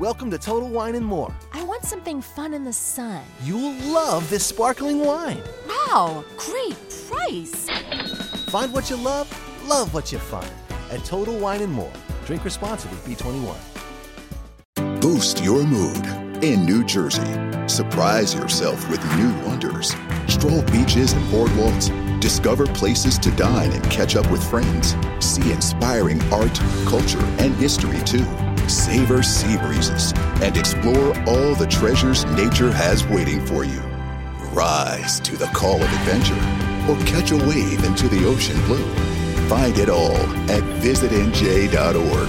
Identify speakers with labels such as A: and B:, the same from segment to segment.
A: Welcome to Total Wine and More.
B: I want something fun in the sun.
A: You'll love this sparkling wine.
B: Wow, great price.
A: Find what you love, love what you find at Total Wine and More. Drink responsibly, B21.
C: Boost your mood in New Jersey. Surprise yourself with new wonders. Stroll beaches and boardwalks. Discover places to dine and catch up with friends. See inspiring art, culture, and history too. Savor sea breezes and explore all the treasures nature has waiting for you. Rise to the call of adventure or catch a wave into the ocean blue. Find it all at visitnj.org.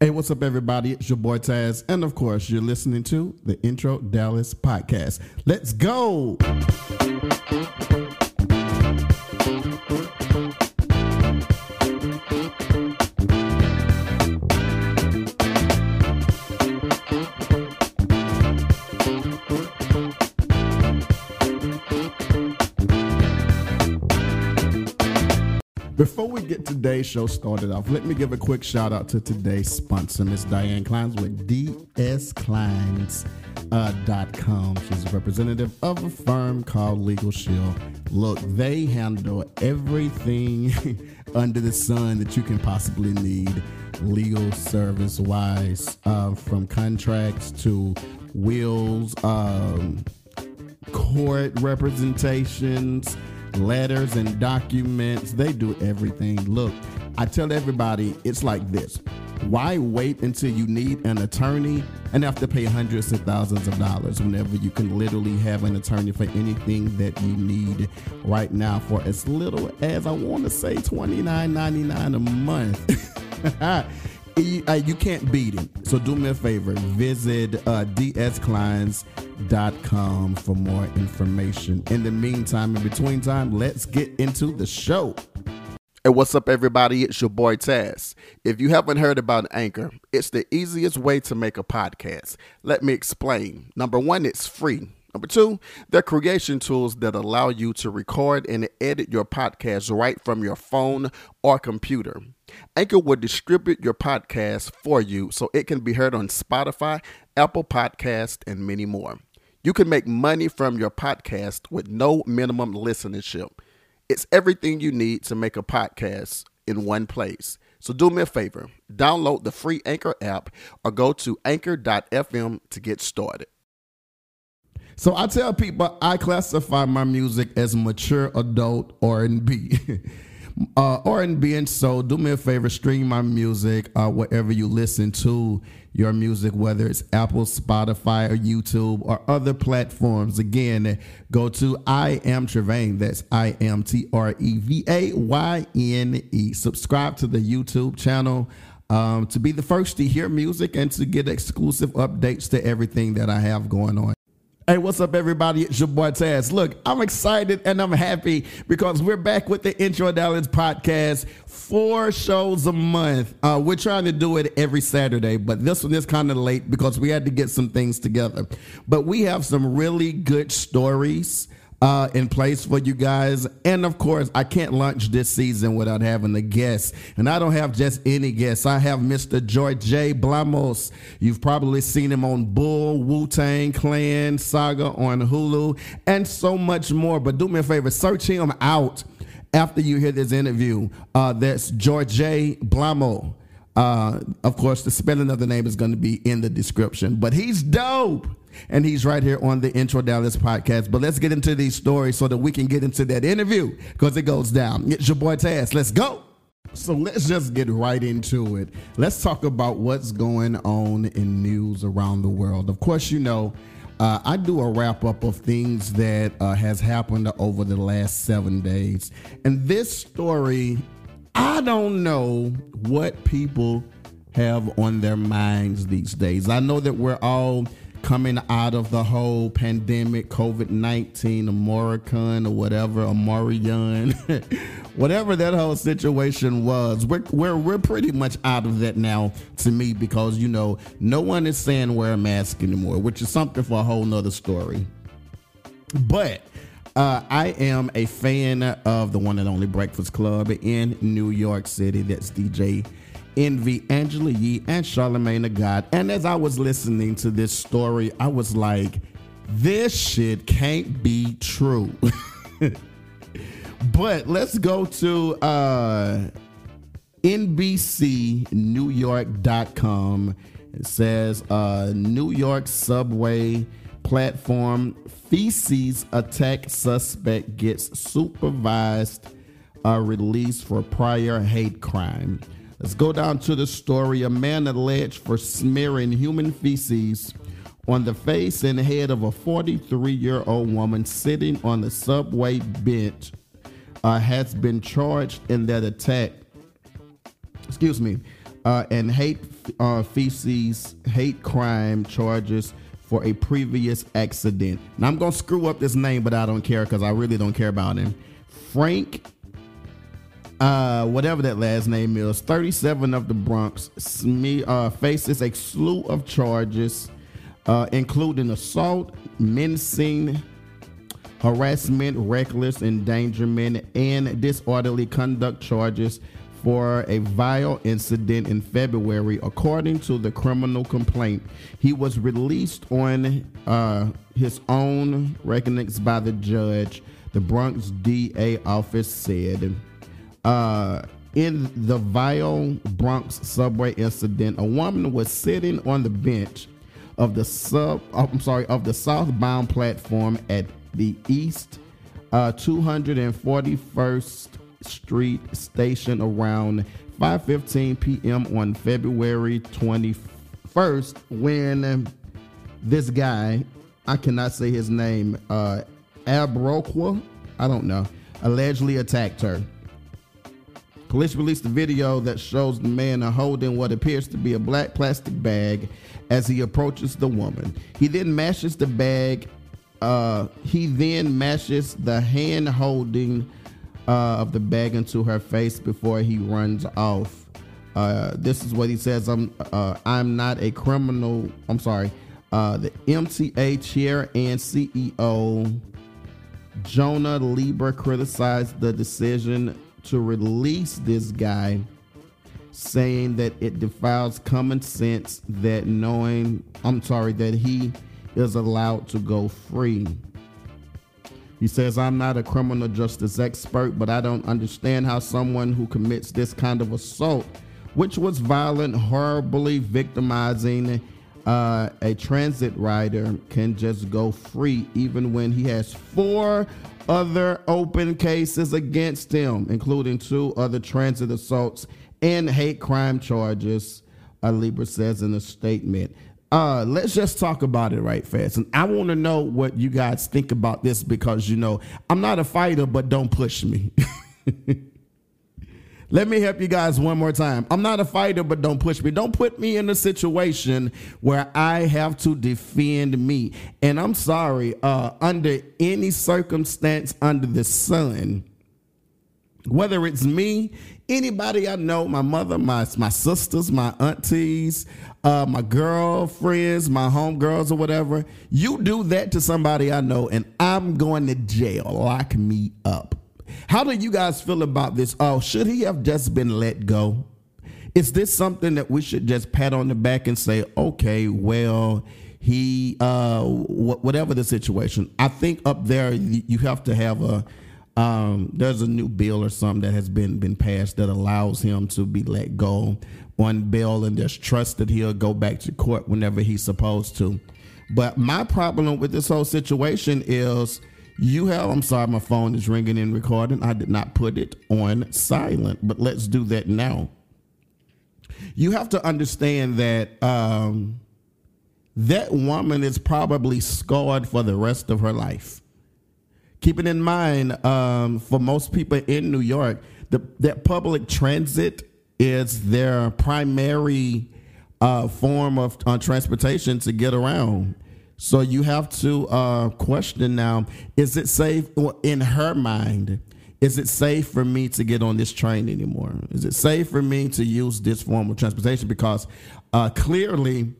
D: Hey, what's up, everybody? It's your boy Taz, and of course, you're listening to the Intro Dallas podcast. Let's go! Get today's show started off, let me give a quick shout out to today's sponsor, Miss Diane Kleins with DSKleins.com. Uh, She's a representative of a firm called Legal Shield. Look, they handle everything under the sun that you can possibly need legal service wise, uh, from contracts to wills, um, court representations letters and documents. They do everything. Look, I tell everybody it's like this. Why wait until you need an attorney and have to pay hundreds of thousands of dollars whenever you can literally have an attorney for anything that you need right now for as little as I want to say $29.99 a month? you, uh, you can't beat it. So do me a favor, visit uh, dskleins.com for more information. In the meantime, in between time, let's get into the show. Hey, what's up, everybody? It's your boy Taz. If you haven't heard about Anchor, it's the easiest way to make a podcast. Let me explain. Number one, it's free. Number two, they're creation tools that allow you to record and edit your podcast right from your phone or computer. Anchor will distribute your podcast for you so it can be heard on Spotify, Apple Podcast, and many more. You can make money from your podcast with no minimum listenership. It's everything you need to make a podcast in one place. So do me a favor, download the free Anchor app or go to anchor.fm to get started. So I tell people I classify my music as mature adult R&B. uh, R&B and soul. Do me a favor, stream my music uh, wherever you listen to your music, whether it's Apple, Spotify, or YouTube, or other platforms. Again, go to I Am Trevayne. That's I M T R E V A Y N E. Subscribe to the YouTube channel. Um, to be the first to hear music and to get exclusive updates to everything that I have going on. Hey, what's up, everybody? It's your boy Taz. Look, I'm excited and I'm happy because we're back with the Intro Dallas podcast. Four shows a month. Uh, we're trying to do it every Saturday, but this one is kind of late because we had to get some things together. But we have some really good stories uh, in place for you guys. And of course, I can't launch this season without having a guest. And I don't have just any guests. I have Mr. Jorge Blamos. You've probably seen him on Bull, Wu Tang Clan, Saga on Hulu, and so much more. But do me a favor, search him out after you hear this interview. Uh, that's Jorge Blamo. Uh, of course, the spelling of the name is going to be in the description, but he's dope and he's right here on the Intro Dallas podcast. But let's get into these stories so that we can get into that interview because it goes down. It's your boy Taz. Let's go. So let's just get right into it. Let's talk about what's going on in news around the world. Of course, you know, uh, I do a wrap up of things that uh, has happened over the last seven days, and this story, I don't know what people have on their minds these days. I know that we're all coming out of the whole pandemic, COVID 19, Amoricon or whatever, Amorion, whatever that whole situation was, we're, we're, we're pretty much out of that now to me because, you know, no one is saying wear a mask anymore, which is something for a whole nother story. But uh, I am a fan of the one and only Breakfast Club in New York City. That's DJ Envy, Angela Yee, and Charlemagne the God. And as I was listening to this story, I was like, this shit can't be true. but let's go to uh, NBCNewYork.com. It says uh, New York subway platform feces attack suspect gets supervised uh, release for prior hate crime. Let's go down to the story. A man alleged for smearing human feces on the face and head of a 43 year old woman sitting on the subway bench uh, has been charged in that attack. Excuse me, uh, and hate uh, feces, hate crime charges for a previous accident. Now I'm gonna screw up this name, but I don't care because I really don't care about him. Frank, uh, whatever that last name is, 37 of the Bronx, uh, faces a slew of charges, uh, including assault, menacing, harassment, reckless endangerment, and disorderly conduct charges for a vile incident in February, according to the criminal complaint. He was released on uh, his own reckonings by the judge, the Bronx DA office said. Uh, in the vile Bronx subway incident, a woman was sitting on the bench of the sub I'm sorry of the southbound platform at the east uh, 241st Street station around 5:15 p.m. on February 21st when this guy, I cannot say his name, uh, Abroqua, I don't know, allegedly attacked her. Police released a video that shows the man holding what appears to be a black plastic bag as he approaches the woman. He then mashes the bag. Uh, he then mashes the hand holding uh, of the bag into her face before he runs off. Uh, this is what he says. I'm uh, I'm not a criminal. I'm sorry. Uh, the MTA chair and CEO Janno Lieber criticized the decision to release this guy, saying that it defiles common sense that knowing I'm sorry that he is allowed to go free. He says, I'm not a criminal justice expert, but I don't understand how someone who commits this kind of assault, which was violent, horribly victimizing uh, a transit rider, can just go free, even when he has four other open cases against him, including two other transit assaults and hate crime charges, uh, Lieber says in a statement. Uh let's just talk about it right fast. And i want to know what you guys think about this because you know i'm not a fighter but don't push me let me help you guys one more time i'm not a fighter but don't push me don't put me in a situation where i have to defend me and i'm sorry uh under any circumstance under the sun whether it's me, anybody I know, my mother, my my sisters, my aunties, uh, my girlfriends, my homegirls, or whatever, you do that to somebody I know, and I'm going to jail. Lock me up. How do you guys feel about this? Oh, should he have just been let go? Is this something that we should just pat on the back and say, okay, well, he, uh, wh- whatever the situation? I think up there you have to have a um, there's a new bill or something that has been been passed that allows him to be let go on bail, and there's trust that he'll go back to court whenever he's supposed to. But my problem with this whole situation is you have. I'm sorry, my phone is ringing and recording. I did not put it on silent, but let's do that now. You have to understand that um, that woman is probably scarred for the rest of her life keeping in mind um, for most people in New York, the, that public transit is their primary uh, form of uh, transportation to get around. So you have to uh, question now: Is it safe in her mind? Is it safe for me to get on this train anymore? Is it safe for me to use this form of transportation? Because uh, clearly,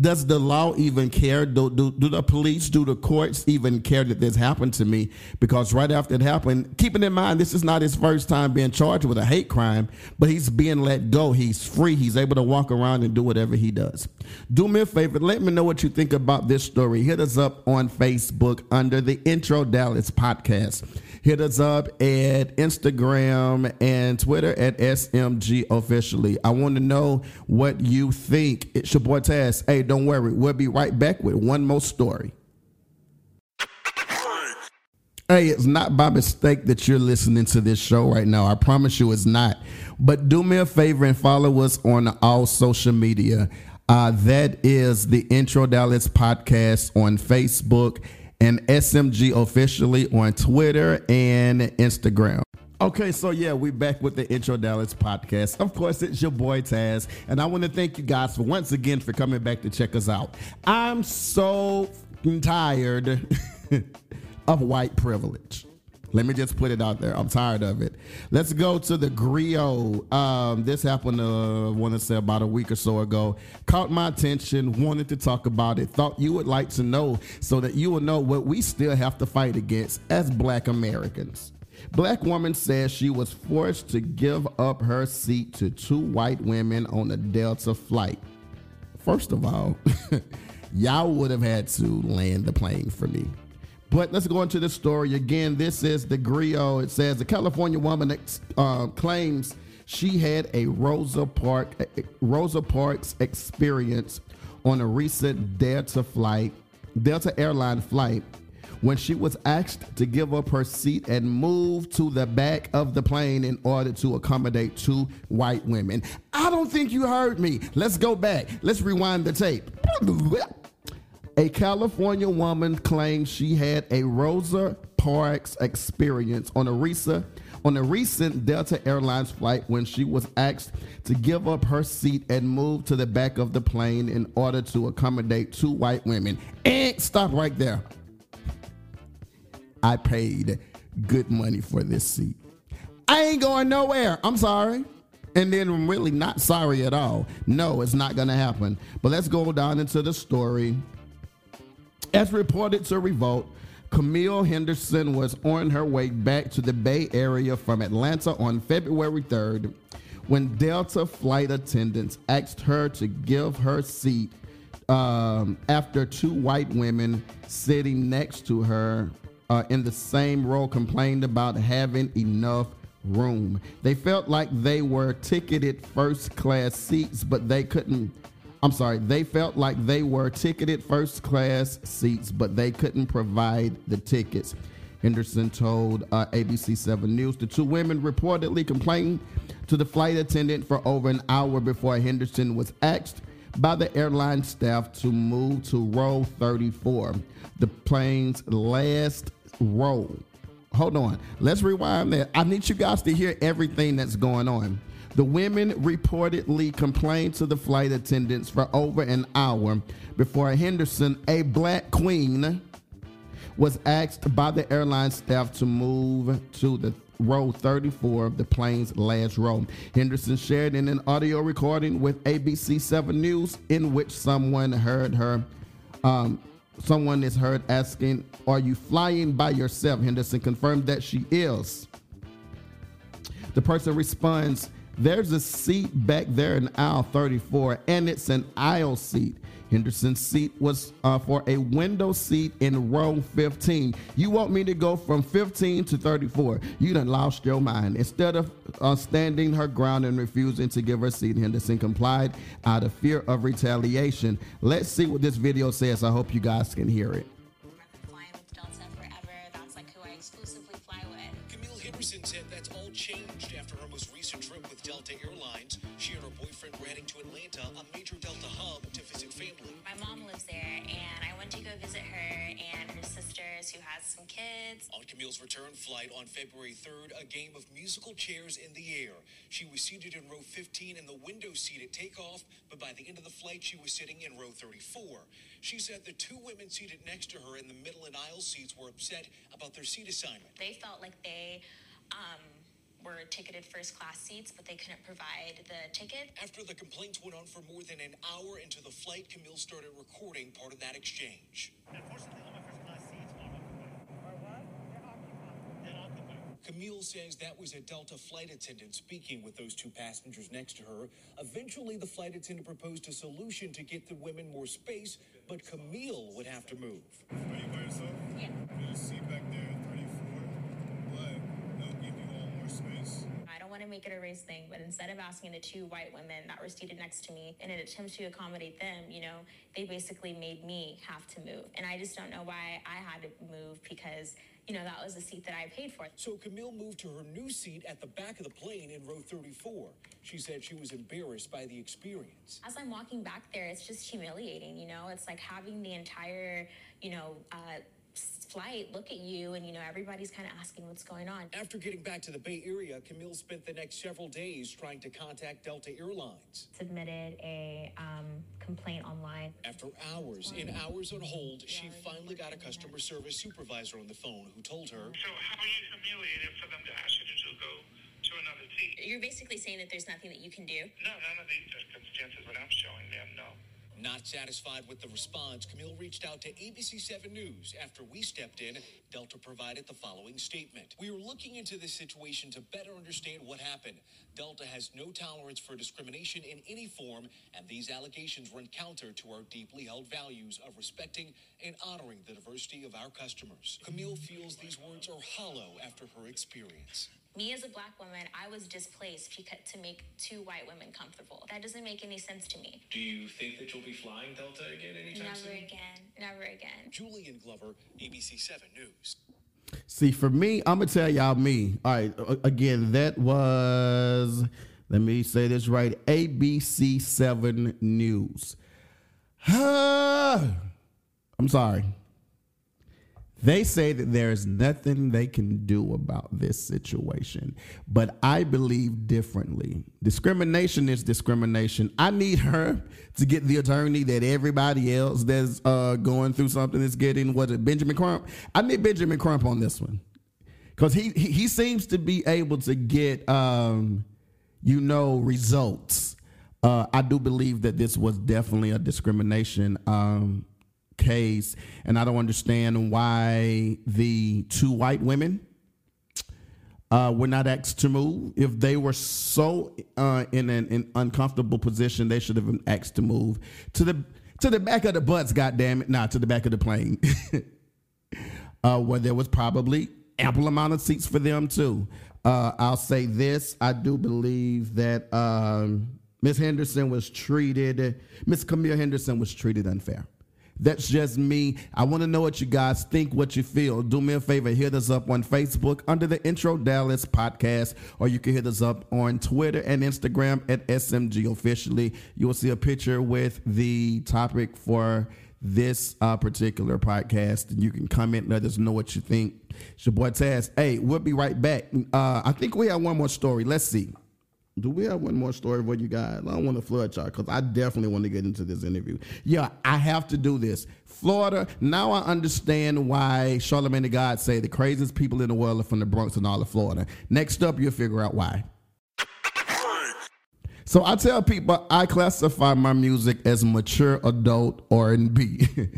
D: Does the law even care? Do, do, do the police, do the courts even care that this happened to me? Because right after it happened, keeping in mind this is not his first time being charged with a hate crime, but he's being let go. He's free. He's able to walk around and do whatever he does. Do me a favor, let me know what you think about this story. Hit us up on Facebook under the Intro Dallas podcast. Hit us up at Instagram and Twitter at SMG officially. I want to know what you think. It's your boy Taz. Hey, don't worry. We'll be right back with one more story. Hey, it's not by mistake that you're listening to this show right now. I promise you it's not. But do me a favor and follow us on all social media. Uh, that is the Intro Dallas podcast on Facebook and SMG officially on Twitter and Instagram. Okay, so yeah, we're back with the Intro Dallas podcast. Of course, it's your boy Taz, and I want to thank you guys for once again for coming back to check us out. I'm so tired of white privilege. Let me just put it out there. I'm tired of it. Let's go to the Grio. Um, this happened, uh, I want to say about a week or so ago. Caught my attention, wanted to talk about it. Thought you would like to know so that you will know what we still have to fight against as black Americans. Black woman says she was forced to give up her seat to two white women on a Delta flight. First of all, y'all would have had to land the plane for me. But let's go into the story again. This is the Grio. It says the California woman uh, claims she had a Rosa Park Rosa Parks experience on a recent Delta flight, Delta airline flight, when she was asked to give up her seat and move to the back of the plane in order to accommodate two white women. I don't think you heard me. Let's go back. Let's rewind the tape. A California woman claims she had a Rosa Parks experience on a recent on a recent Delta Airlines flight when she was asked to give up her seat and move to the back of the plane in order to accommodate two white women. And stop right there. I paid good money for this seat. I ain't going nowhere. I'm sorry. And then I'm really not sorry at all. No, it's not going to happen. But let's go down into the story as reported to Revolt, Camille Henderson was on her way back to the Bay Area from Atlanta on February 3rd when Delta flight attendants asked her to give her seat um, after two white women sitting next to her uh, in the same row complained about having enough room. They felt like they were ticketed first class seats, but they couldn't I'm sorry, they felt like they were ticketed first class seats, but they couldn't provide the tickets. Henderson told uh, ABC 7 News the two women reportedly complained to the flight attendant for over an hour before Henderson was asked by the airline staff to move to row 34, the plane's last row. Hold on, let's rewind that. I need you guys to hear everything that's going on. The women reportedly complained to the flight attendants for over an hour before Henderson, a black queen, was asked by the airline staff to move to the row 34 of the plane's last row. Henderson shared in an audio recording with ABC 7 News in which someone heard her. Um, someone is heard asking, Are you flying by yourself? Henderson confirmed that she is. The person responds, there's a seat back there in aisle 34, and it's an aisle seat. Henderson's seat was uh, for a window seat in row 15. You want me to go from 15 to 34? You done lost your mind. Instead of uh, standing her ground and refusing to give her seat, Henderson complied out of fear of retaliation. Let's see what this video says. I hope you guys can hear it.
E: Camille's return flight on February 3rd, a game of musical chairs in the air. She was seated in row 15 in the window seat at takeoff, but by the end of the flight, she was sitting in row 34. She said the two women seated next to her in the middle and aisle seats were upset about their seat assignment.
F: They felt like they, um, were ticketed first class seats, but they couldn't provide the ticket.
E: After the complaints went on for more than an hour into the flight, Camille started recording part of that exchange.
G: Unfortunately, all my first class seats are occupied. They're occupied.
E: Camille says that was a Delta flight attendant speaking with those two passengers next to her. Eventually, the flight attendant proposed a solution to get the women more space, but Camille would have to move.
G: Are you by yourself?
F: Yeah.
G: There's a seat back there, 34, but they'll give you all more space.
F: I don't want to make it a race thing, but instead of asking the two white women that were seated next to me in an attempt to accommodate them, you know, they basically made me have to move. And I just don't know why I had to move because, you know, that was the seat that I paid for.
E: So Camille moved to her new seat at the back of the plane in row 34. She said she was embarrassed by the experience.
F: As I'm walking back there, it's just humiliating, you know? It's like having the entire, you know, uh, flight look at you and, you know, everybody's kind of asking what's going on.
E: After getting back to the Bay Area, Camille spent the next several days trying to contact Delta Airlines.
F: Submitted a um, complaint online.
E: After hours in hours on hold, she finally got a customer service supervisor on the phone who told her
H: So how are you humiliated for them to ask you to go to another seat?
F: You're basically saying that there's nothing that you can do.
H: No, none of these circumstances that I'm showing them, no.
E: Not satisfied with the response, Camille reached out to ABC 7 News. After we stepped in, Delta provided the following statement. We are looking into this situation to better understand what happened. Delta has no tolerance for discrimination in any form, and these allegations run counter to our deeply held values of respecting and honoring the diversity of our customers. Camille feels these words are hollow after her experience.
F: Me as a black woman, I was displaced because, to make two white women comfortable. That doesn't make any sense to me.
I: Do you think that you'll be flying Delta again anytime
F: Never
I: soon?
F: again. Never again.
E: Julian Glover, ABC 7 News.
D: See, for me, I'm gonna tell y'all me. All right, again, that was let me say this right. ABC Seven News. I'm sorry. They say that there is nothing they can do about this situation, but I believe differently. Discrimination is discrimination. I need her to get the attorney that everybody else that's uh, going through something is getting. What it Benjamin Crump? I need Benjamin Crump on this one because he, he he seems to be able to get um, you know results. Uh, I do believe that this was definitely a discrimination um, case, and I don't understand why the two white women uh, were not asked to move. If they were so uh, in an in uncomfortable position, they should have been asked to move to the to the back of the butts. God damn it! Not to the back of the plane, uh, where there was probably ample amount of seats for them too. Uh, I'll say this: I do believe that um, Miss Henderson was treated. Miss Camille Henderson was treated unfair. That's just me. I want to know what you guys think, what you feel. Do me a favor, hit us up on Facebook under the Intro Dallas podcast, or you can hit us up on Twitter and Instagram at SMG officially. You will see a picture with the topic for this uh, particular podcast, and you can comment, let us know what you think. It's your boy Taz. Hey, we'll be right back. Uh, I think we have one more story. Let's see. Do we have one more story for you guys? I don't want to flood y'all because I definitely want to get into this interview. Yeah, I have to do this. Florida, now I understand why Charlemagne the God say the craziest people in the world are from the Bronx and all of Florida. Next up, you'll figure out why. So I tell people I classify my music as mature adult R&B.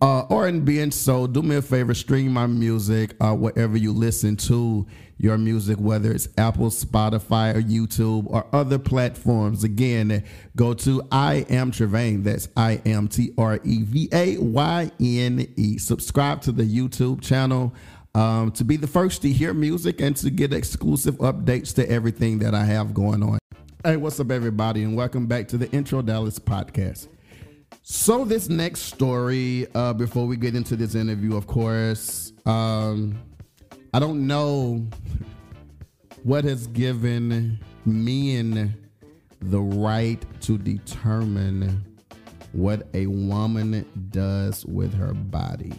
D: uh, R&B and soul. Do me a favor, stream my music uh, wherever you listen to your music, whether it's Apple, Spotify, or YouTube, or other platforms. Again, go to I am Trevayne. That's I am T R E V A Y N E. Subscribe to the YouTube channel. Um, to be the first to hear music and to get exclusive updates to everything that I have going on. Hey, what's up, everybody, and welcome back to the Intro Dallas podcast. So, this next story, uh, before we get into this interview, of course, um, I don't know what has given men the right to determine what a woman does with her body.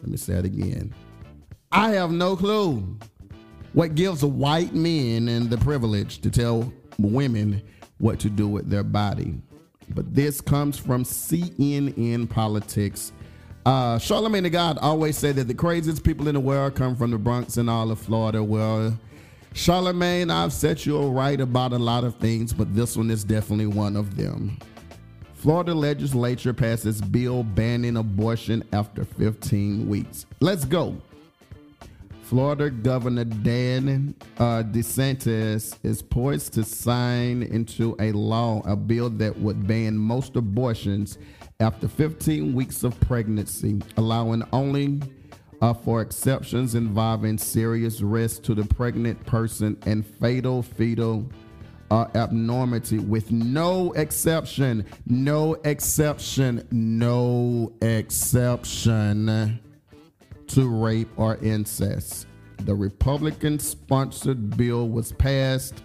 D: Let me say it again. I have no clue what gives white men and the privilege to tell women what to do with their body. But this comes from CNN Politics. Uh, Charlemagne the God always said that the craziest people in the world come from the Bronx and all of Florida. Well, Charlemagne, I've set you right about a lot of things, but this one is definitely one of them. Florida legislature passes bill banning abortion after 15 weeks. Let's go. Florida Governor Dan uh, DeSantis is poised to sign into a law a bill that would ban most abortions after 15 weeks of pregnancy, allowing only uh, for exceptions involving serious risk to the pregnant person and fatal fetal uh, abnormality with no exception, no exception, no exception to rape or incest. The Republican sponsored bill was passed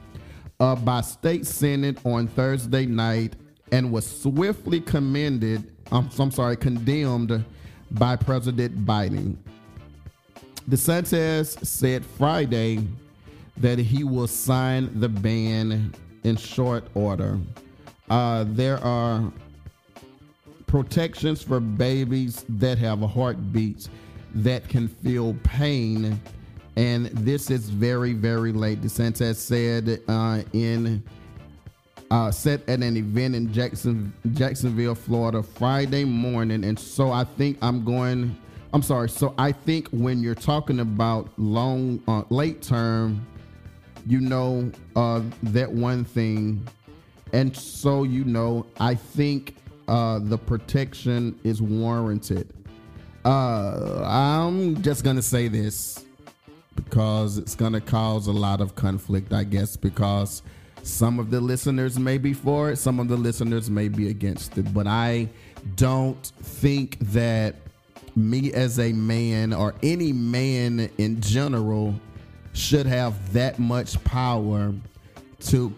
D: uh, by state senate on Thursday night and was swiftly commended, um, I'm sorry, condemned by President Biden. DeSantis said Friday that he will sign the ban in short order. Uh, there are protections for babies that have heartbeats that can feel pain, and this is very, very late. DeSantis said uh, in uh, set at an event in Jackson, Jacksonville, Florida, Friday morning, and so I think I'm going. I'm sorry. So I think when you're talking about long, uh, late term, you know uh, that one thing, and so you know I think uh, the protection is warranted. Uh, I'm just gonna say this because it's gonna cause a lot of conflict, I guess, because some of the listeners may be for it, some of the listeners may be against it, but I don't think that me as a man or any man in general should have that much power to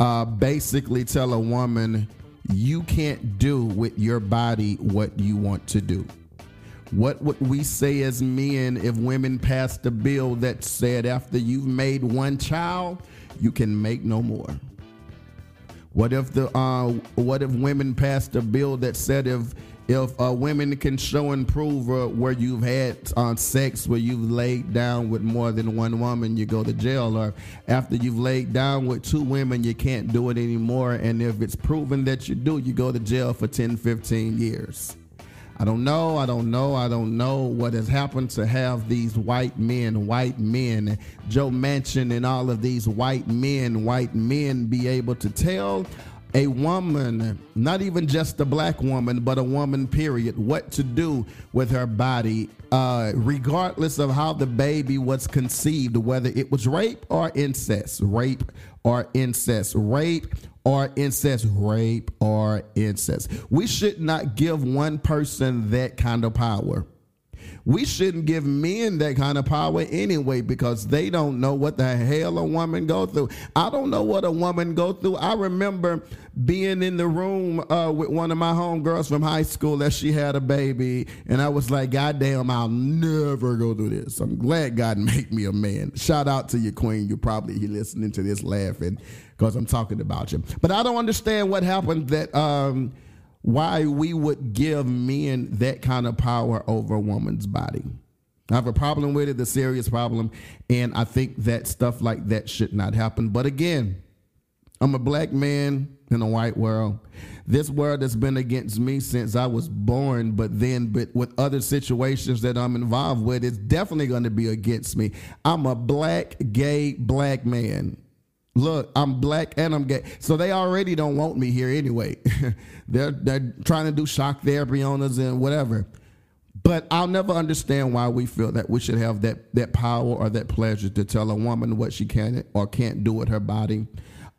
D: uh, basically tell a woman you can't do with your body what you want to do. What would we say as men if women passed a bill that said after you've made one child, you can make no more? What if the uh, what if women passed a bill that said if if uh, women can show and prove uh, where you've had uh, sex where you've laid down with more than one woman, you go to jail. Or after you've laid down with two women, you can't do it anymore. And if it's proven that you do, you go to jail for 10, 15 years. I don't know, I don't know, I don't know what has happened to have these white men, white men, Joe Manchin, and all of these white men, white men be able to tell a woman, not even just a black woman, but a woman, period, what to do with her body, uh, regardless of how the baby was conceived, whether it was rape or incest, rape or incest, rape or incest, rape or incest. We should not give one person that kind of power. We shouldn't give men that kind of power anyway because they don't know what the hell a woman go through. I don't know what a woman go through. I remember being in the room uh, with one of my homegirls from high school that she had a baby, and I was like, God damn, I'll never go through this. I'm glad God made me a man. Shout out to your Queen. You're probably listening to this laughing because I'm talking about you. But I don't understand what happened that um, why we would give men that kind of power over a woman's body. I have a problem with it, a serious problem, and I think that stuff like that should not happen. But again, I'm a black man in a white world. This world has been against me since I was born, but then but with other situations that I'm involved with, it's definitely going to be against me. I'm a black, gay, black man. Look, I'm black and I'm gay. So they already don't want me here anyway. they're they're trying to do shock therapy on us and whatever. But I'll never understand why we feel that we should have that that power or that pleasure to tell a woman what she can or can't do with her body.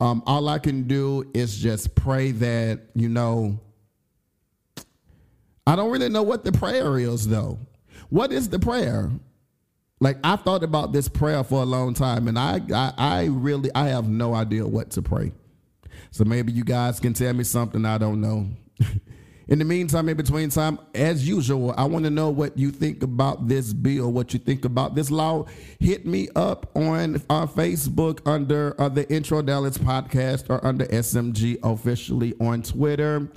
D: Um, all I can do is just pray that, you know, I don't really know what the prayer is though. What is the prayer? Like I've thought about this prayer for a long time, and I, I, I really, I have no idea what to pray. So maybe you guys can tell me something I don't know. in the meantime, in between time, as usual, I want to know what you think about this bill, what you think about this law. Hit me up on our Facebook under uh, the Intro Dallas podcast or under SMG officially on Twitter.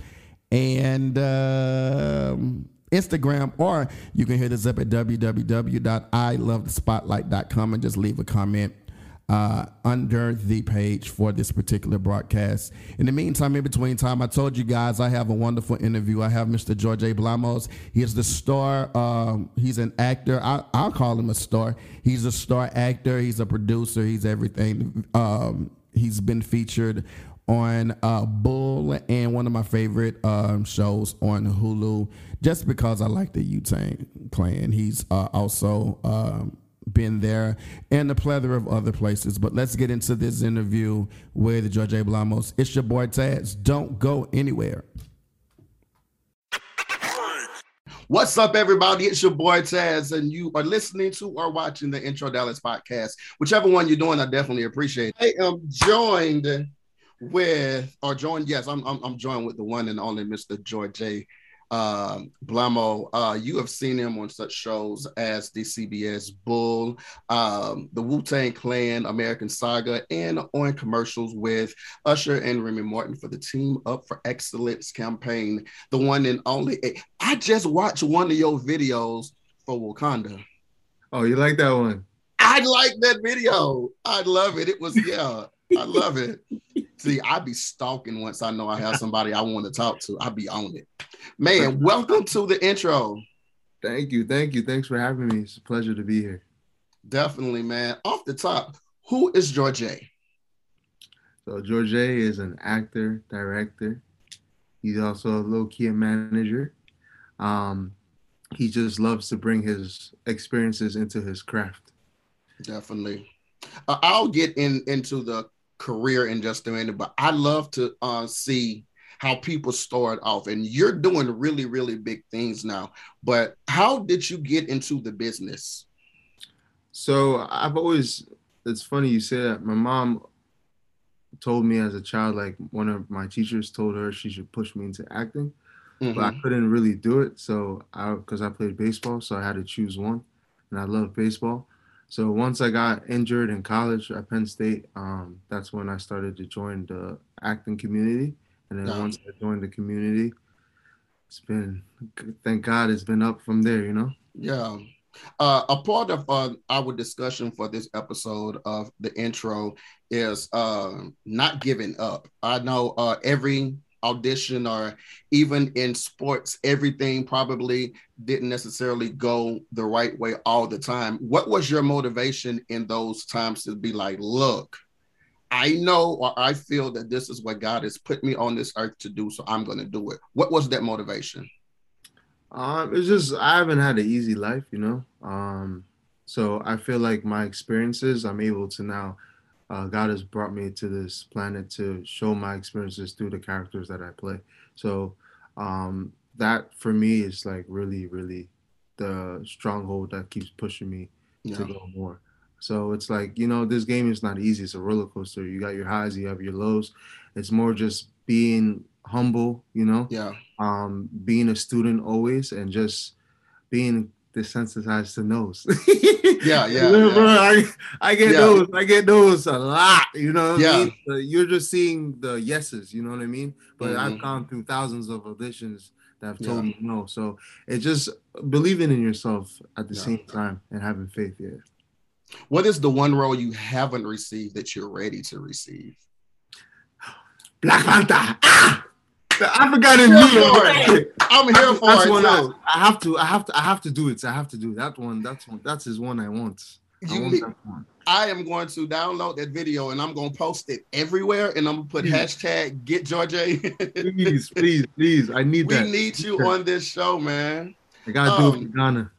D: And um, Instagram, or you can hit us up at www.ilovethespotlight.com and just leave a comment. uh, under the page for this particular broadcast. In the meantime, in between time, I told you guys I have a wonderful interview. I have Mr. Jorge Blamos. He is the star. Um, he's an actor. I, will call him a star. He's a star actor. He's a producer. He's everything. Um, he's been featured on uh, Bull and one of my favorite um, shows on Hulu, just because I like the Wu Tang Clan. He's uh, also um, been there and a plethora of other places. But let's get into this interview with Jorge Blamos. It's your boy Taz. Don't go anywhere. What's up, everybody? It's your boy Taz, and you are listening to or watching the Intro Dallas podcast. Whichever one you're doing, I definitely appreciate. it. I am joined with, or joined, yes, I'm, I'm, I'm joined with the one and only Mr. Jorge uh, Blamo, uh, you have seen him on such shows as the CBS Bull, um, the Wu Tang Clan, American Saga, and on commercials with Usher and Remy Martin for the Team Up for Excellence campaign. The one and only. I just watched one of your videos for Wakanda.
J: Oh, you like that one?
D: I like that video. I love it. It was yeah. I love it. See, I'd be stalking once I know I have somebody I want to talk to. I'd be on it. Man, welcome to the intro.
J: Thank you. Thank you. Thanks for having me. It's a pleasure to be here.
D: Definitely, man. Off the top, who is Jorge?
J: So Jorge is an actor, director. He's also a low key manager. Um, he just loves to bring his experiences into his craft.
D: Definitely. Uh, I'll get in into the career in just a minute, but I love to uh, see how people start off. And you're doing really, really big things now. But how did you get into the business?
J: So I've always, it's funny you say that. My mom told me as a child, like one of my teachers told her she should push me into acting. Mm-hmm. But I mm-hmm. couldn't really do it. So I, because I played baseball, so I had to choose one. And I love baseball. So once I got injured in college at Penn State, um, that's when I started to join the acting community. And then once I joined the community, it's been thank God it's been up from there, you know.
D: Yeah. Uh, a part of uh, our discussion for this episode of the intro is uh, not giving up. I know uh, every audition or even in sports, everything probably didn't necessarily go the right way all the time. What was your motivation in those times to be like, look, I know or I feel that this is what God has put me on this earth to do, so I'm going to do it. What was that motivation?
J: Um, it's just I haven't had an easy life, you know. Um, so I feel like my experiences, I'm able to now uh, God has brought me to this planet to show my experiences through the characters that I play. So um, that for me is like really, really the stronghold that keeps pushing me yeah. to go more. So it's like, you know, this game is not easy. It's a roller coaster. You got your highs, you have your lows. It's more just being humble, you know?
D: Yeah.
J: Um, being a student always and just being desensitized to no's.
D: yeah, yeah, yeah. Bro,
J: I, I get yeah. those. I get those a lot. You know yeah. I mean? You're just seeing the yeses, you know what I mean? But mm-hmm. I've gone through thousands of auditions that have told yeah. me no. So it's just believing in yourself at the same time and having faith. Yeah.
D: What is the one role you haven't received that you're ready to receive?
J: Black Panther. Ah! The African me.
D: I'm here for
J: that's
D: it.
J: One I, I, have to. I have to. I have to do it. I have to do that one. That's one. That's his one. I want. I,
D: you, want one. I am going to download that video and I'm going to post it everywhere. And I'm going to put please. hashtag Get Jorge.
J: please, please, please. I need
D: we
J: that.
D: We need you on this show, man.
J: I gotta um, do it um, for Ghana.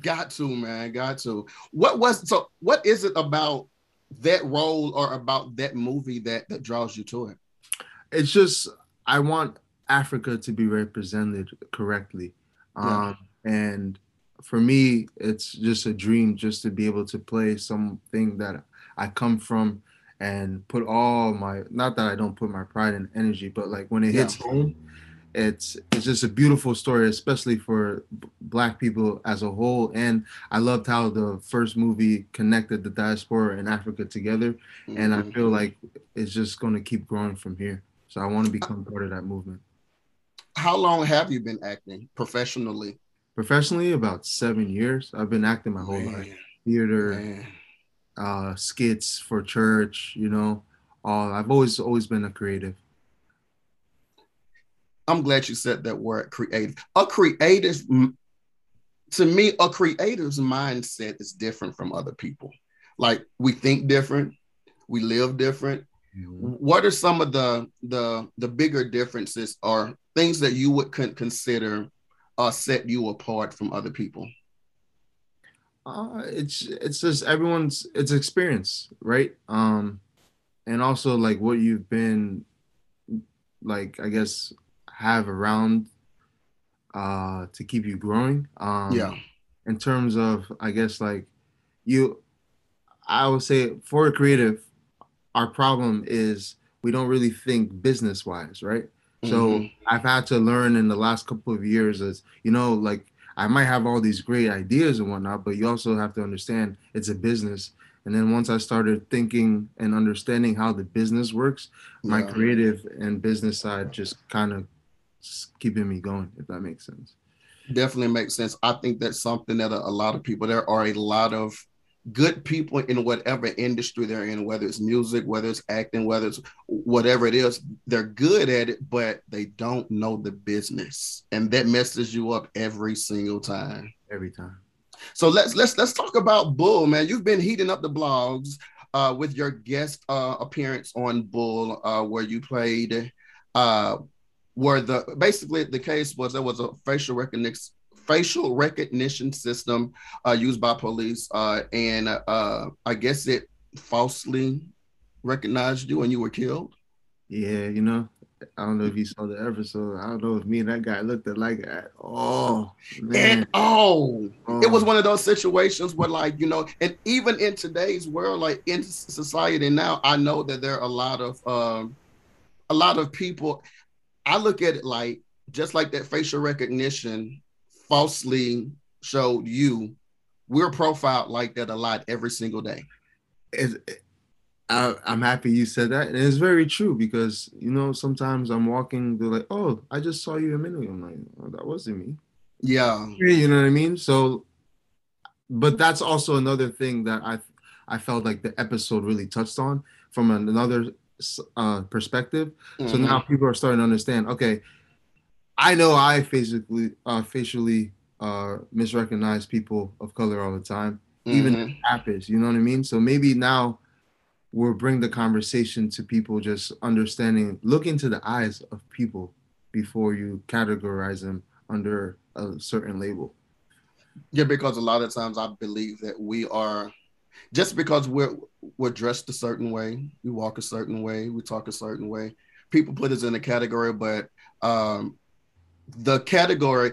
D: Got to, man. Got to. What was so? What is it about that role or about that movie that that draws you to it?
J: It's just I want Africa to be represented correctly. Yeah. Um, and for me, it's just a dream just to be able to play something that I come from and put all my not that I don't put my pride and energy, but like when it yeah. hits home, it's it's just a beautiful story, especially for b- black people as a whole. And I loved how the first movie connected the diaspora and Africa together, mm-hmm. and I feel mm-hmm. like it's just going to keep growing from here. So I want to become part of that movement.
D: How long have you been acting professionally?
J: Professionally, about seven years. I've been acting my whole Man. life. Theater, Man. uh, skits for church. You know, all I've always always been a creative.
D: I'm glad you said that word creative. A creative, to me, a creative's mindset is different from other people. Like we think different, we live different. Mm-hmm. What are some of the the the bigger differences or things that you would consider uh, set you apart from other people?
J: Uh, it's it's just everyone's it's experience, right? Um, and also like what you've been like, I guess have around uh to keep you growing. Um,
D: yeah.
J: In terms of, I guess like you, I would say for a creative, our problem is we don't really think business wise, right? Mm-hmm. So I've had to learn in the last couple of years as you know, like I might have all these great ideas and whatnot, but you also have to understand it's a business. And then once I started thinking and understanding how the business works, yeah. my creative and business side just kind of keeping me going, if that makes sense.
D: Definitely makes sense. I think that's something that a, a lot of people, there are a lot of good people in whatever industry they're in, whether it's music, whether it's acting, whether it's whatever it is, they're good at it, but they don't know the business. And that messes you up every single time.
J: Every time.
D: So let's let's let's talk about Bull, man. You've been heating up the blogs uh, with your guest uh, appearance on Bull, uh, where you played uh, where the basically the case was there was a facial recognition facial recognition system uh, used by police, uh, and uh, I guess it falsely recognized you and you were killed.
J: Yeah, you know, I don't know if you saw the episode. I don't know if me and that guy looked alike at all.
D: Man. oh, oh, it was one of those situations where, like, you know, and even in today's world, like in society now, I know that there are a lot of um, a lot of people. I look at it like just like that facial recognition falsely showed you, we're profiled like that a lot every single day.
J: It, I, am happy you said that. And it's very true because, you know, sometimes I'm walking, they're like, oh, I just saw you a minute ago. I'm like, oh, that wasn't me.
D: Yeah.
J: You know what I mean? So, but that's also another thing that I, I felt like the episode really touched on from another uh, perspective. Mm-hmm. So now people are starting to understand, okay, I know I physically, uh, facially uh, misrecognize people of color all the time, mm-hmm. even it. You know what I mean? So maybe now we'll bring the conversation to people just understanding, look into the eyes of people before you categorize them under a certain label.
D: Yeah, because a lot of times I believe that we are just because we're we're dressed a certain way, we walk a certain way, we talk a certain way. People put us in a category, but um, the category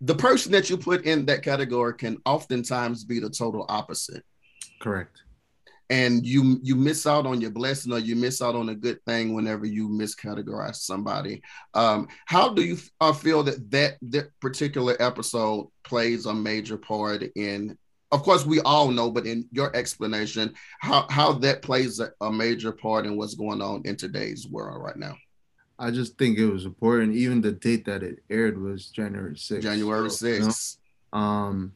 D: the person that you put in that category can oftentimes be the total opposite.
J: Correct.
D: And you you miss out on your blessing or you miss out on a good thing whenever you miscategorize somebody. Um, how do you uh, feel that, that that particular episode plays a major part in of course we all know but in your explanation how how that plays a, a major part in what's going on in today's world right now
J: I just think it was important. Even the date that it aired was January 6th.
D: January 6th.
J: You know? Um,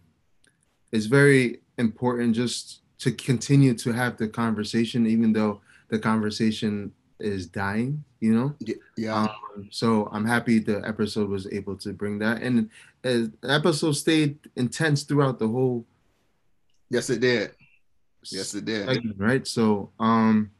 J: it's very important just to continue to have the conversation, even though the conversation is dying, you know?
D: Yeah.
J: Um, so I'm happy the episode was able to bring that. And the episode stayed intense throughout the whole.
D: Yes, it did. Yes, it did.
J: Segment, right. So, um,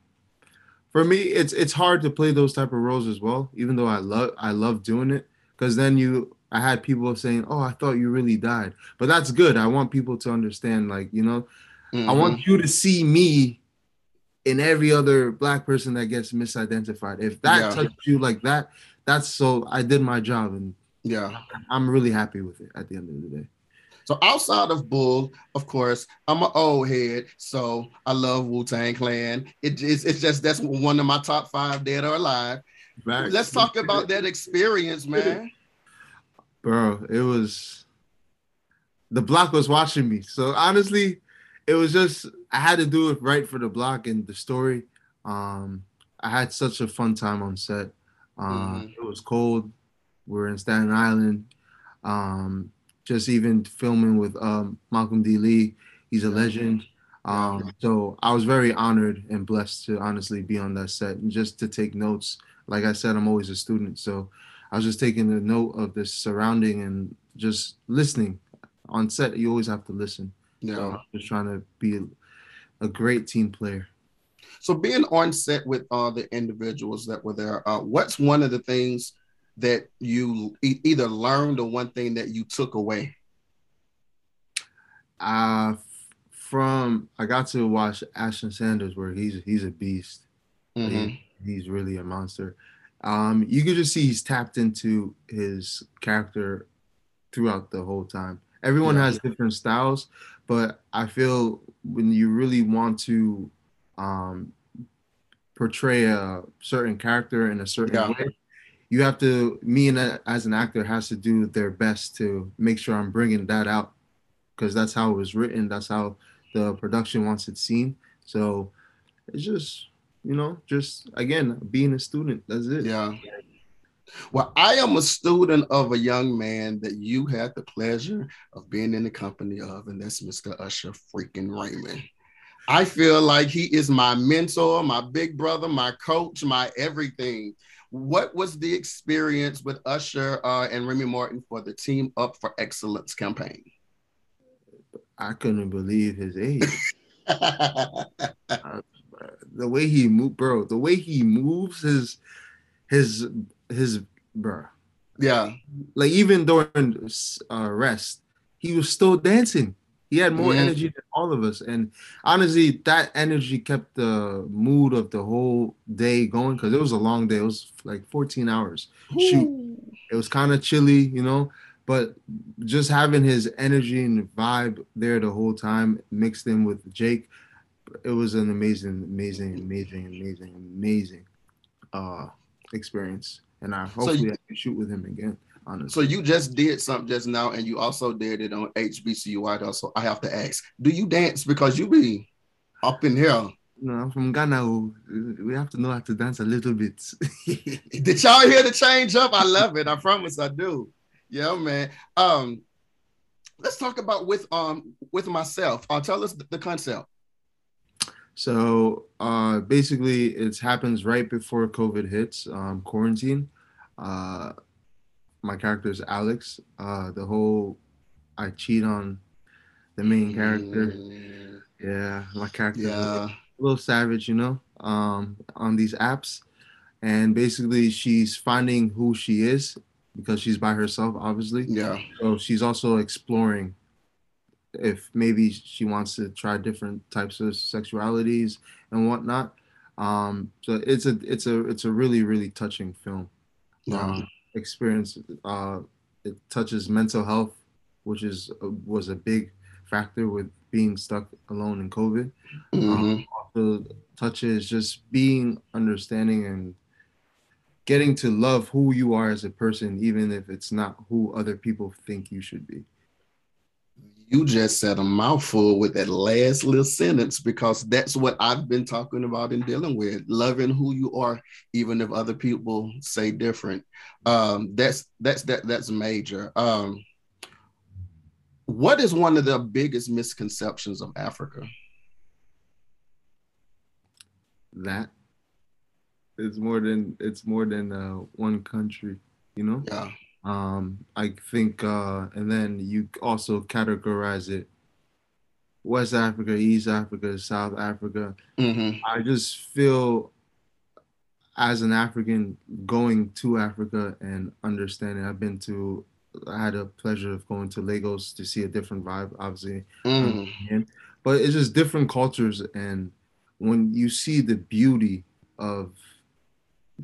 J: for me it's it's hard to play those type of roles as well even though i love i love doing it. Because then you i had people saying oh i thought you really died. But that's good. I want people to understand like you know? Mm-hmm. i want you to see me in every other black person that gets misidentified. If that yeah. touched you like that that's so i did my job and
D: yeah.
J: I'm really happy with it at the end of the day
D: so outside of Bull, of course, I'm an old head, so I love Wu Tang Clan. It, it's, it's just that's one of my top five dead or alive. Right. Let's talk about that experience, man.
J: Bro, it was the block was watching me. So honestly, it was just I had to do it right for the block and the story. Um, I had such a fun time on set. Um, mm-hmm. It was cold. We are in Staten Island. Um, just even filming with um, Malcolm D. Lee. He's a legend. Um, so I was very honored and blessed to honestly be on that set and just to take notes. Like I said, I'm always a student, so I was just taking a note of the surrounding and just listening. On set, you always have to listen.
D: Yeah.
J: So I'm just trying to be a great team player.
D: So being on set with all the individuals that were there, uh, what's one of the things that you e- either learned or one thing that you took away?
J: Uh from I got to watch Ashton Sanders where he's he's a beast.
D: Mhm.
J: He- he's really a monster. Um, you could just see he's tapped into his character throughout the whole time. Everyone
D: Yeah.
J: has different styles, but I feel when you really want to um, portray a certain character in a certain
D: Yeah.
J: way, you have to. Me and a- as an actor has to do their best to make sure I'm bringing that out because that's how it was written. That's how the production wants it seen. So it's just you know just again being a student. That's it.
D: Yeah. Well, I am a student of a young man that you had the pleasure of being in the company of, and that's Mr. Usher freaking Raymond. I feel like he is my mentor, my big brother, my coach, my everything. What was the experience with Usher uh, and Remy Martin for the Team Up for Excellence campaign?
J: I couldn't believe his age. Uh, the way he moved, bro. The way he moves his his his bro.
D: Yeah.
J: Like even during uh, rest, he was still dancing. He had more
D: Mhm.
J: energy than all of us, and honestly, that energy kept the mood of the whole day going because it was a long day. It was like 14 hours shoot. It was kind of chilly, you know, but just having his energy and vibe there the whole time mixed in with Jake, it was an amazing, amazing, amazing, amazing, amazing uh experience. And I hopefully
D: you-
J: I can shoot with him again. Honestly.
D: So you just did something just now, and you also did it on HBCU. So I have to ask, do you dance because you be up in here?
J: No, I'm from Ghana. oh, We have to know how to dance a little bit.
D: Did y'all hear the change up? I love it. I promise I do. Yeah, man. Um, let's talk about with um with myself. Uh, tell us the concept.
J: So uh, basically, it happens right before COVID hits, um, quarantine. Uh, my character is Alex. Uh, the whole I cheat on the main character. Yeah, my character. a
D: Yeah.
J: little- a little savage, you know, um, on these apps. And basically, she's finding who she is because she's by herself, obviously.
D: Yeah.
J: So she's also exploring if maybe she wants to try different types of sexualities and whatnot. Um, so it's a it's a it's a really really touching film.
D: Yeah.
J: Um, experience. Uh, it touches mental health, which is was a big factor with being stuck alone in COVID. Um,
D: Mhm.
J: also touches just being understanding and getting to love who you are as a person, even if it's not who other people think you should be.
D: You just said a mouthful with that last little sentence because that's what I've been talking about and dealing with. Loving who you are, even if other people say different. Um, that's that's that that's major. Um, what is one of the biggest misconceptions of Africa?
J: That it's more than it's more than uh, one country, you know.
D: Yeah.
J: Um, I think, uh, and then you also categorize it: West Africa, East Africa, South Africa.
D: Mhm.
J: I just feel as an African going to Africa and understanding. I've been to, I had a pleasure of going to Lagos to see a different vibe, obviously.
D: Mhm.
J: But it's just different cultures. And when you see the beauty of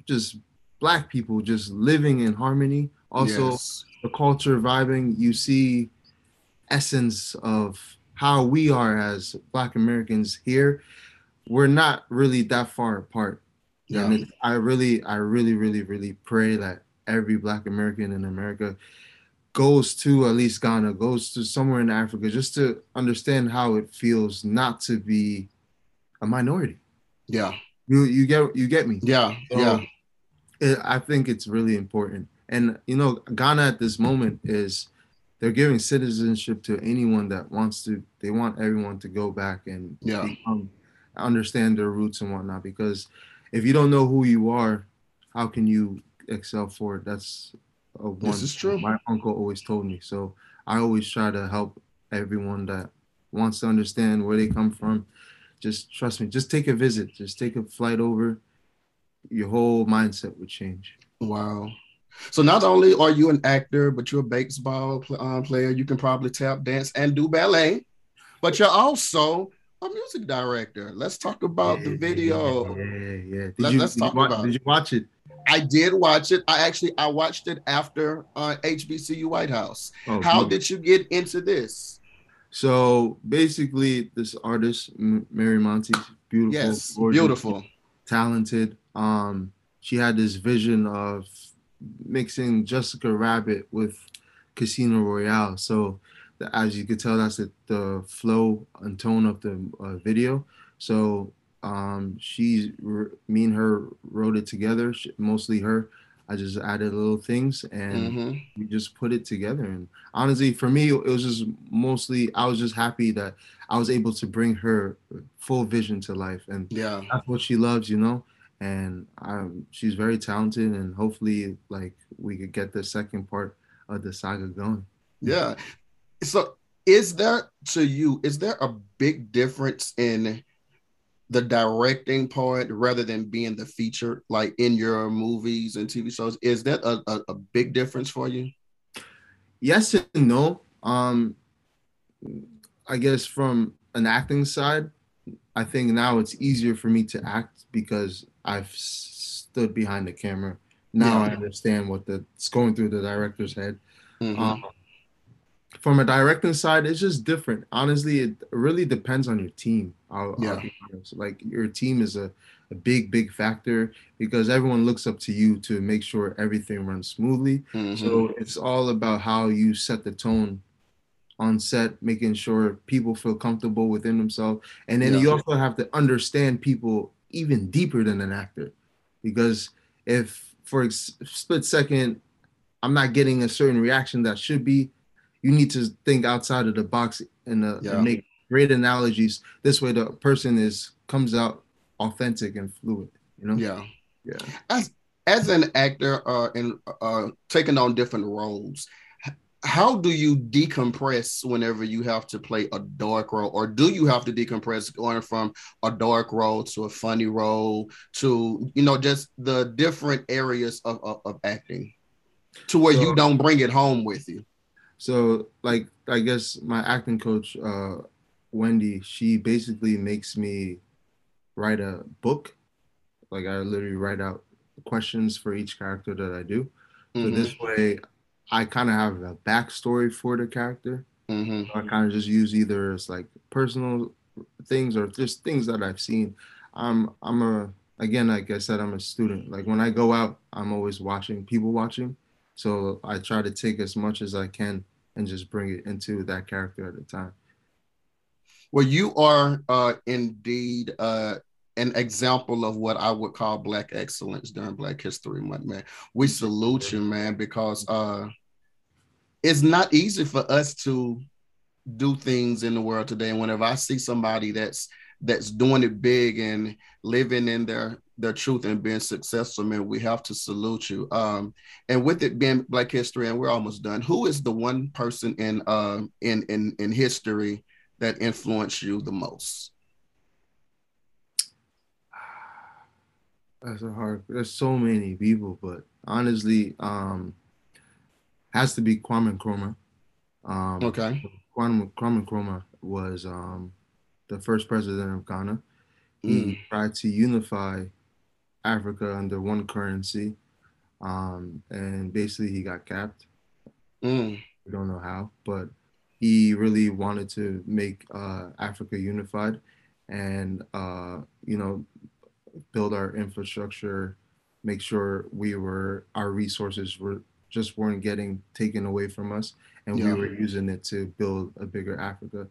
J: just Black people just living in harmony, also
D: Yes.
J: the culture vibing, you see essence of how we are as Black Americans here. We're not really that far apart. And
D: Yeah.
J: it, I really, I really, really, really pray that every Black American in America goes to at least Ghana, goes to somewhere in Africa, just to understand how it feels not to be a minority.
D: Yeah.
J: You, you get, you get me.
D: Yeah.
J: So,
D: Yeah.
J: it, I think it's really important. And you know, Ghana at this moment is they're giving citizenship to anyone that wants to. They want everyone to go back and
D: Yeah.
J: become, understand their roots and whatnot. Because if you don't know who you are, how can you excel for it? That's a one.
D: This is true.
J: My uncle always told me. So I always try to help everyone that wants to understand where they come from. Just trust me. Just take a visit. Just take a flight over. Your whole mindset would change.
D: Wow. So not only are you an actor, but you're a baseball uh, player. You can probably tap dance and do ballet, but you're also a music director. Let's talk about the video.
J: Yeah, yeah. Did
D: Let-
J: you,
D: let's
J: did you
D: talk
J: wa-
D: about
J: Did you watch it?
D: I did watch it. I actually I watched it after uh, HBCU White House.
J: Oh,
D: How
J: good.
D: did you get into this?
J: So basically, this artist, Mary Monty, beautiful,
D: Yes,
J: gorgeous,
D: beautiful.
J: talented. Um, she had this vision of mixing Jessica Rabbit with Casino Royale. So, the, as you could tell, that's the, the flow and tone of the uh, video. So, um, she, me and her wrote it together. She, mostly her. I just added little things and
D: Mhm.
J: we just put it together. And honestly, for me, it was just mostly I was just happy that I was able to bring her full vision to life, and
D: Yeah.
J: that's what she loves, you know. And um, she's very talented, and hopefully, like we could get the second part of the saga going.
D: Yeah. So is there to you, is there a big difference in the directing part rather than being the feature like in your movies and TV shows? Is that a, a, a big difference for you?
J: yes and no. Um, I guess from an acting side, I think now it's easier for me to act because I've stood behind the camera. Now I understand what the, it's going through the director's head.
D: Mhm.
J: Um, from a directing side, it's just different. Honestly, it really depends on your team. I'll, I'll
D: Yeah.
J: be. Like your team is a, a big, big factor because everyone looks up to you to make sure everything runs smoothly.
D: Mhm.
J: So it's all about how you set the tone on set, making sure people feel comfortable within themselves. And then
D: Yeah.
J: you also have to understand people even deeper than an actor. Because if for a split second I'm not getting a certain reaction that should be, you need to think outside of the box and, uh, and make great analogies. This way the person is comes out authentic and fluid, you know?
D: Yeah.
J: Yeah.
D: As as an actor uh and uh taking on different roles, how do you decompress whenever you have to play a dark role or do you have to decompress going from a dark role to a funny role to you know just the different areas of, of, of acting to where you don't bring it home with you
J: So like I guess my acting coach, uh, Wendy, she basically makes me write a book. Like I literally write out questions for each character that I do. So
D: Mhm.
J: this way I kind of have a backstory for the character.
D: Mhm.
J: I kind of just use either as like personal things or just things that I've seen. I'm I'm a again like I said I'm a student. Like when I go out, I'm always watching people watching. So I try to take as much as I can and just bring it into that character at a time.
D: Well, you are uh, indeed uh, an example of what I would call Black excellence during Black History Month, man. We salute you, man, because uh, it's not easy for us to do things in the world today. And whenever I see somebody that's that's doing it big and living in their their truth and being successful, man, we have to salute you. Um, and with it being Black History, and we're almost done. Who is the one person in uh, in in in history that influenced you the most?
J: That's a hard. There's so many people, but honestly, um, has to be Kwame Nkrumah. Um,
D: Okay.
J: Kwame, Kwame Nkrumah was um, the first president of Ghana. He
D: Mm.
J: tried to unify Africa under one currency, um, and basically he got capped.
D: Mm.
J: We don't know how, but he really wanted to make uh, Africa unified, and uh, you know, build our infrastructure, make sure we were our resources were just weren't getting taken away from us, and
D: Yeah.
J: we were using it to build a bigger Africa.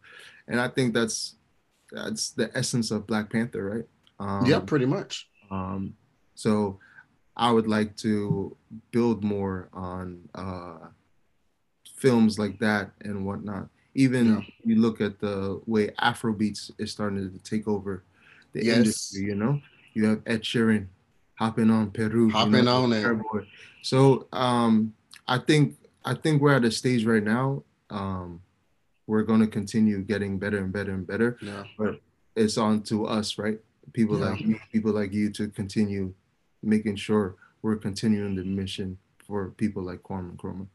J: And I think that's that's the essence of Black Panther, right? Um,
D: yeah, pretty much.
J: um, so I would like to build more on uh, films like that and whatnot. Even you look at the way Afrobeats is starting to take over the
D: Yes.
J: industry. You know, you have Ed Sheeran hopping on Peru, you
D: Hopping
J: know,
D: on it.
J: So um, I think I think we're at a stage right now. Um, we're going to continue getting better and better and better.
D: Yeah.
J: But it's on to us, right? People
D: Yeah.
J: like you, people like you, to continue making sure we're continuing the mission for people like Kwame Nkrumah.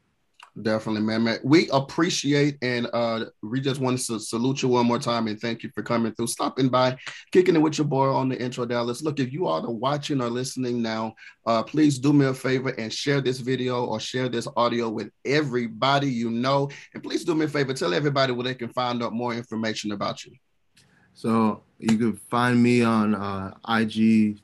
D: Definitely, man, man. We appreciate and uh we just want to salute you one more time and thank you for coming through, stopping by, kicking it with your boy on the intro Dallas. Look, if you are watching or listening now, uh please do me a favor and share this video or share this audio with everybody you know. And please do me a favor, tell everybody where they can find out more information about you.
J: So you can find me on uh, IG,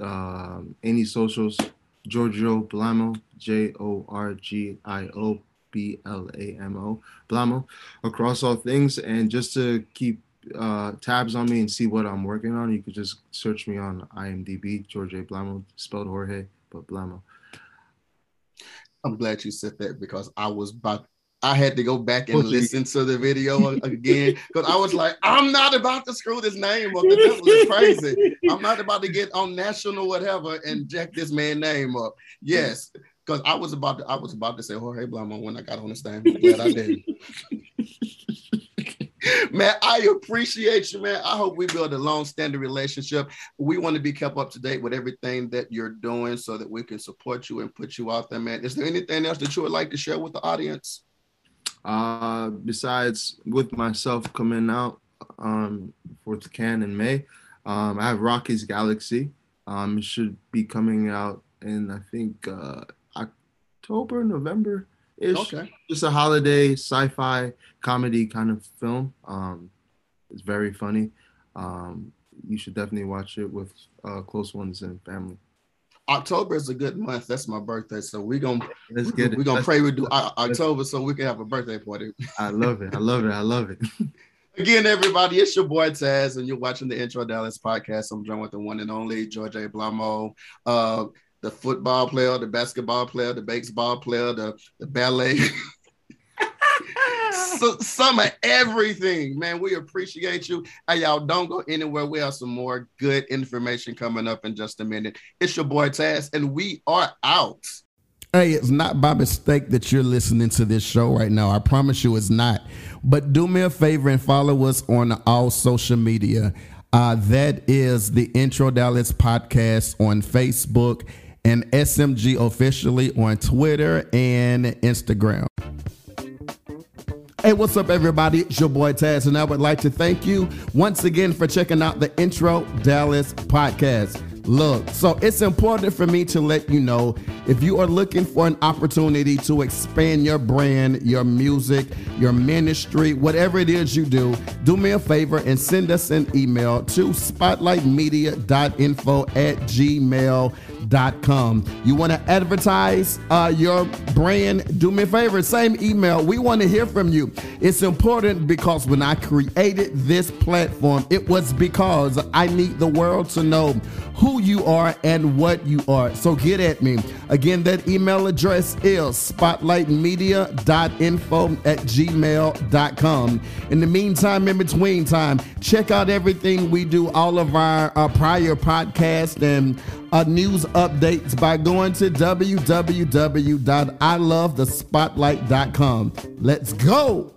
J: um, any socials, Giorgio Blamo, J O R G I O B L A M O, Blamo, across all things. And just to keep uh, tabs on me and see what I'm working on, you could just search me on IMDb, George A. Blamo, spelled Jorge, but Blamo.
D: I'm glad you said that because I was about I had to go back and listen to the video again because I was like, I'm not about to screw this name up. That was crazy. I'm not about to get on national whatever and jack this man name up. Yes, because I was about to I was about to say Jorge Blamo when I got on the stand. Glad I didn't. man, I appreciate you, man. I hope we build a long-standing relationship. We want to be kept up to date with everything that you're doing so that we can support you and put you out there, man. Is there anything else that you would like to share with the audience?
J: Uh, besides with myself coming out um, for the Cannes in May, um, I have Rocky's Galaxy. Um, it should be coming out in I think uh, October, November ish.
D: Okay.
J: Just a holiday sci-fi comedy kind of film. Um, it's very funny. Um, you should definitely watch it with uh, close ones and family.
D: October is a good month. That's my birthday, so we're gonna
J: Let's get it.
D: we're gonna
J: Let's-
D: pray we do October so we can have a birthday party.
J: I love it. I love it. I love it.
D: Again, everybody, it's your boy Taz, and you're watching the Intro Dallas podcast. I'm joined with the one and only George A. Blamo, uh, the football player, the basketball player, the baseball player, the, the ballet. so, some of everything, man. We appreciate you. Hey, y'all, don't go anywhere. We have some more good information coming up in just a minute. It's your boy Taz, and we are out.
K: Hey, it's not by mistake that you're listening to this show right now. I promise you it's not. But do me a favor and follow us on all social media. Uh, that is the Intro Dallas podcast on Facebook and SMG officially on Twitter and Instagram. Hey, what's up, everybody? It's your boy Taz, and I would like to thank you once again for checking out the Intro Dallas podcast. Look, so it's important for me to let you know if you are looking for an opportunity to expand your brand, your music, your ministry, whatever it is you do, do me a favor and send us an email to spotlightmedia.info at gmail.com. You want to advertise uh, your brand? Do me a favor, same email. We want to hear from you. It's important because when I created this platform, it was because I need the world to know who you are and what you are. So get at me. Again, that email address is spotlightmedia.info at gmail.com. In the meantime, in between time, check out everything we do, all of our uh, prior podcasts and uh, news updates by going to www.ilovethespotlight.com. Let's go.